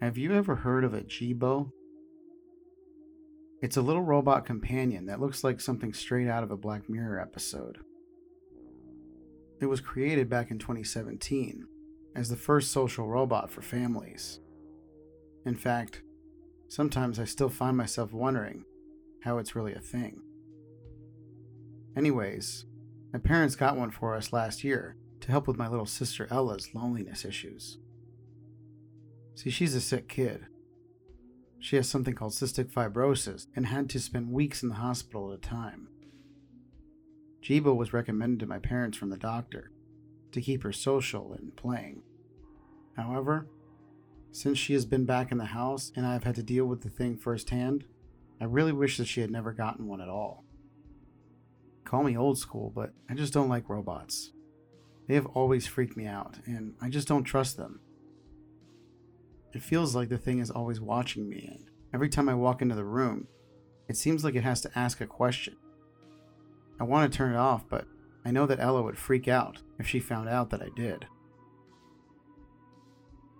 Have you ever heard of a Jibo? It's a little robot companion that looks like something straight out of a Black Mirror episode. It was created back in 2017 as the first social robot for families. In fact, sometimes I still find myself wondering how it's really a thing. Anyways, my parents got one for us last year to help with my little sister Ella's loneliness issues. See, she's a sick kid. She has something called cystic fibrosis and had to spend weeks in the hospital at a time. Jibo was recommended to my parents from the doctor to keep her social and playing. However, since she has been back in the house and I have had to deal with the thing firsthand, I really wish that she had never gotten one at all. Call me old school, but I just don't like robots. They have always freaked me out, and I just don't trust them. It feels like the thing is always watching me, and every time I walk into the room, it seems like it has to ask a question. I want to turn it off, but I know that Ella would freak out if she found out that I did.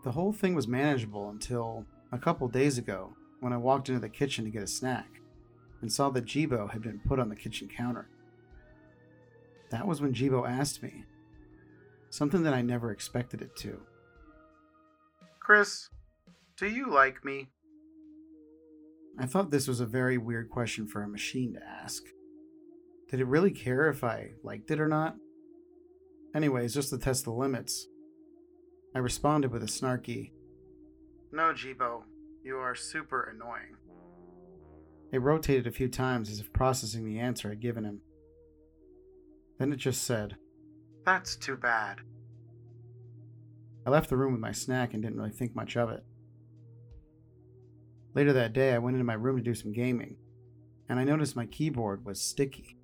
The whole thing was manageable until a couple days ago when I walked into the kitchen to get a snack and saw that Jibo had been put on the kitchen counter. That was when Jibo asked me something that I never expected it to. Chris, do you like me? I thought this was a very weird question for a machine to ask. Did it really care if I liked it or not? Anyways, just to test the limits, I responded with a snarky, No, Jibo, you are super annoying. It rotated a few times as if processing the answer I'd given him. Then it just said, That's too bad. I left the room with my snack and didn't really think much of it. Later that day, I went into my room to do some gaming, and I noticed my keyboard was sticky.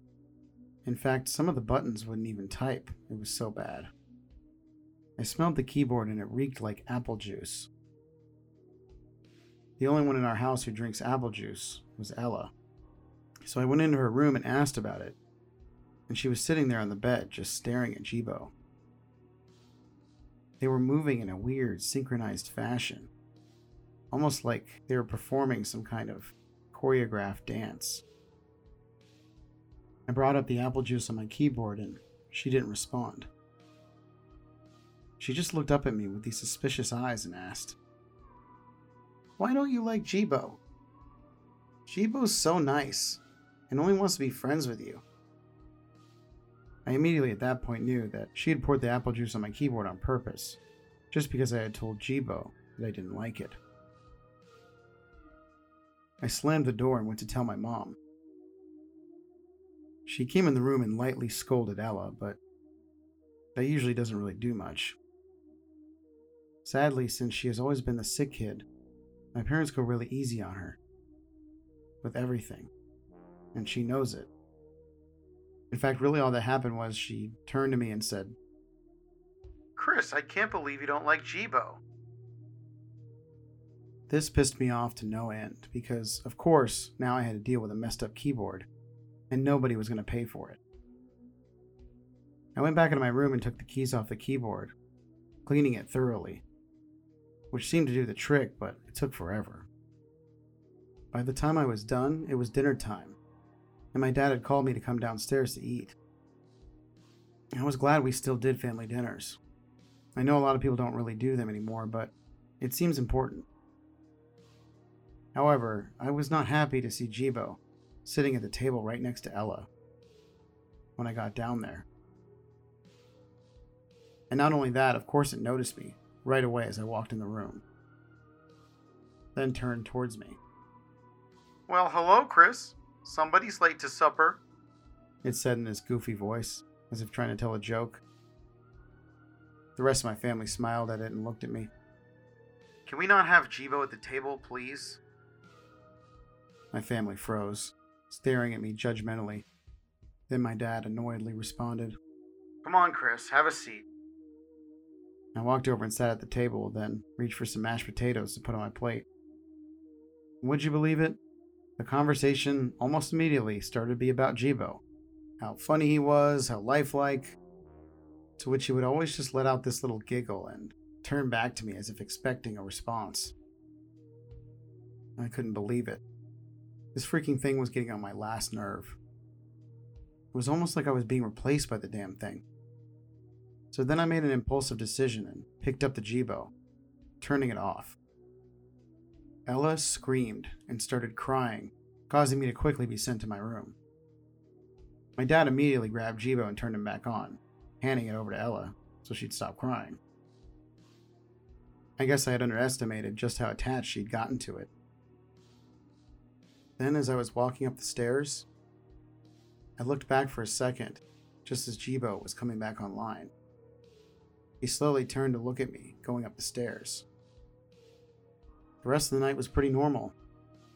In fact, some of the buttons wouldn't even type, it was so bad. I smelled the keyboard and it reeked like apple juice. The only one in our house who drinks apple juice was Ella. So I went into her room and asked about it, and she was sitting there on the bed just staring at Jibo. They were moving in a weird, synchronized fashion almost like they were performing some kind of choreographed dance. I brought up the apple juice on my keyboard and she didn't respond. She just looked up at me with these suspicious eyes and asked, Why don't you like Jibo? Jibo's so nice and only wants to be friends with you. I immediately at that point knew that she had poured the apple juice on my keyboard on purpose, just because I had told Jibo that I didn't like it. I slammed the door and went to tell my mom. She came in the room and lightly scolded Ella, but that usually doesn't really do much. Sadly, since she has always been the sick kid, my parents go really easy on her. With everything. And she knows it. In fact, really all that happened was she turned to me and said, Chris, I can't believe you don't like Jibo. This pissed me off to no end because, of course, now I had to deal with a messed up keyboard, and nobody was going to pay for it. I went back into my room and took the keys off the keyboard, cleaning it thoroughly, which seemed to do the trick, but it took forever. By the time I was done, it was dinner time, and my dad had called me to come downstairs to eat. I was glad we still did family dinners. I know a lot of people don't really do them anymore, but it seems important. However, I was not happy to see Jibo sitting at the table right next to Ella when I got down there. And not only that, of course, it noticed me right away as I walked in the room, then turned towards me. Well, hello, Chris. Somebody's late to supper, it said in his goofy voice, as if trying to tell a joke. The rest of my family smiled at it and looked at me. Can we not have Jibo at the table, please? My family froze, staring at me judgmentally. Then my dad annoyedly responded, Come on, Chris, have a seat. I walked over and sat at the table, then reached for some mashed potatoes to put on my plate. Would you believe it? The conversation almost immediately started to be about Jibo. How funny he was, how lifelike. To which he would always just let out this little giggle and turn back to me as if expecting a response. I couldn't believe it. This freaking thing was getting on my last nerve. It was almost like I was being replaced by the damn thing. So then I made an impulsive decision and picked up the Jibo, turning it off. Ella screamed and started crying, causing me to quickly be sent to my room. My dad immediately grabbed Jibo and turned him back on, handing it over to Ella so she'd stop crying. I guess I had underestimated just how attached she'd gotten to it. Then, as I was walking up the stairs, I looked back for a second, just as Jibo was coming back online. He slowly turned to look at me, going up the stairs. The rest of the night was pretty normal.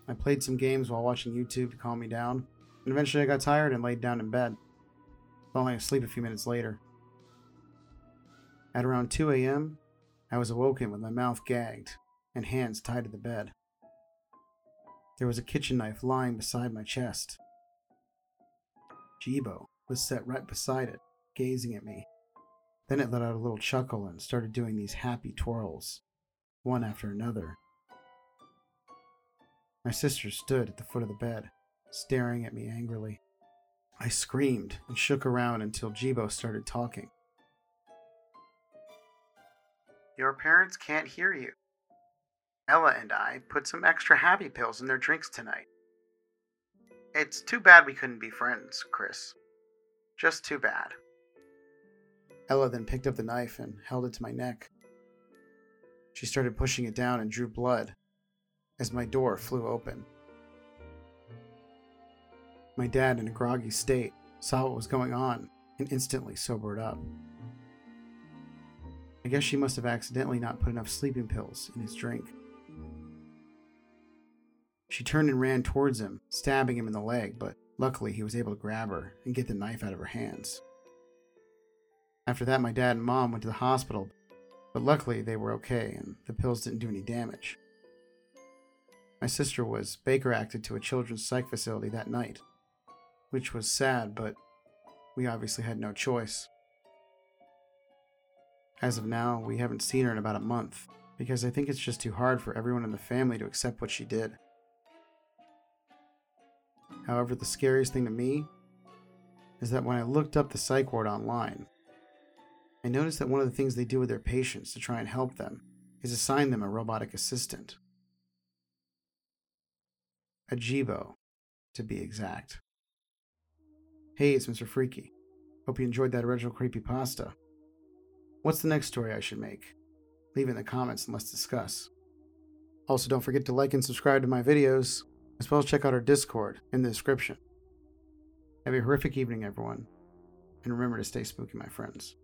I played some games while watching YouTube to calm me down, and eventually I got tired and laid down in bed, falling asleep a few minutes later. At around 2 a.m., I was awoken with my mouth gagged and hands tied to the bed. There was a kitchen knife lying beside my chest. Jibo was set right beside it, gazing at me. Then it let out a little chuckle and started doing these happy twirls, one after another. My sister stood at the foot of the bed, staring at me angrily. I screamed and shook around until Jibo started talking. Your parents can't hear you. Ella and I put some extra happy pills in their drinks tonight. It's too bad we couldn't be friends, Chris. Just too bad. Ella then picked up the knife and held it to my neck. She started pushing it down and drew blood as my door flew open. My dad, in a groggy state, saw what was going on and instantly sobered up. I guess she must have accidentally not put enough sleeping pills in his drink. She turned and ran towards him, stabbing him in the leg, but luckily he was able to grab her and get the knife out of her hands. After that, my dad and mom went to the hospital, but luckily they were okay and the pills didn't do any damage. My sister was Baker acted to a children's psych facility that night, which was sad, but we obviously had no choice. As of now, we haven't seen her in about a month because I think it's just too hard for everyone in the family to accept what she did. However, the scariest thing to me is that when I looked up the psych ward online, I noticed that one of the things they do with their patients to try and help them is assign them a robotic assistant. A Jibo, to be exact. Hey, it's Mr. Freaky. Hope you enjoyed that original creepy pasta. What's the next story I should make? Leave it in the comments and let's discuss. Also, don't forget to like and subscribe to my videos as well as check out our Discord in the description. Have a horrific evening, everyone, and remember to stay spooky, my friends.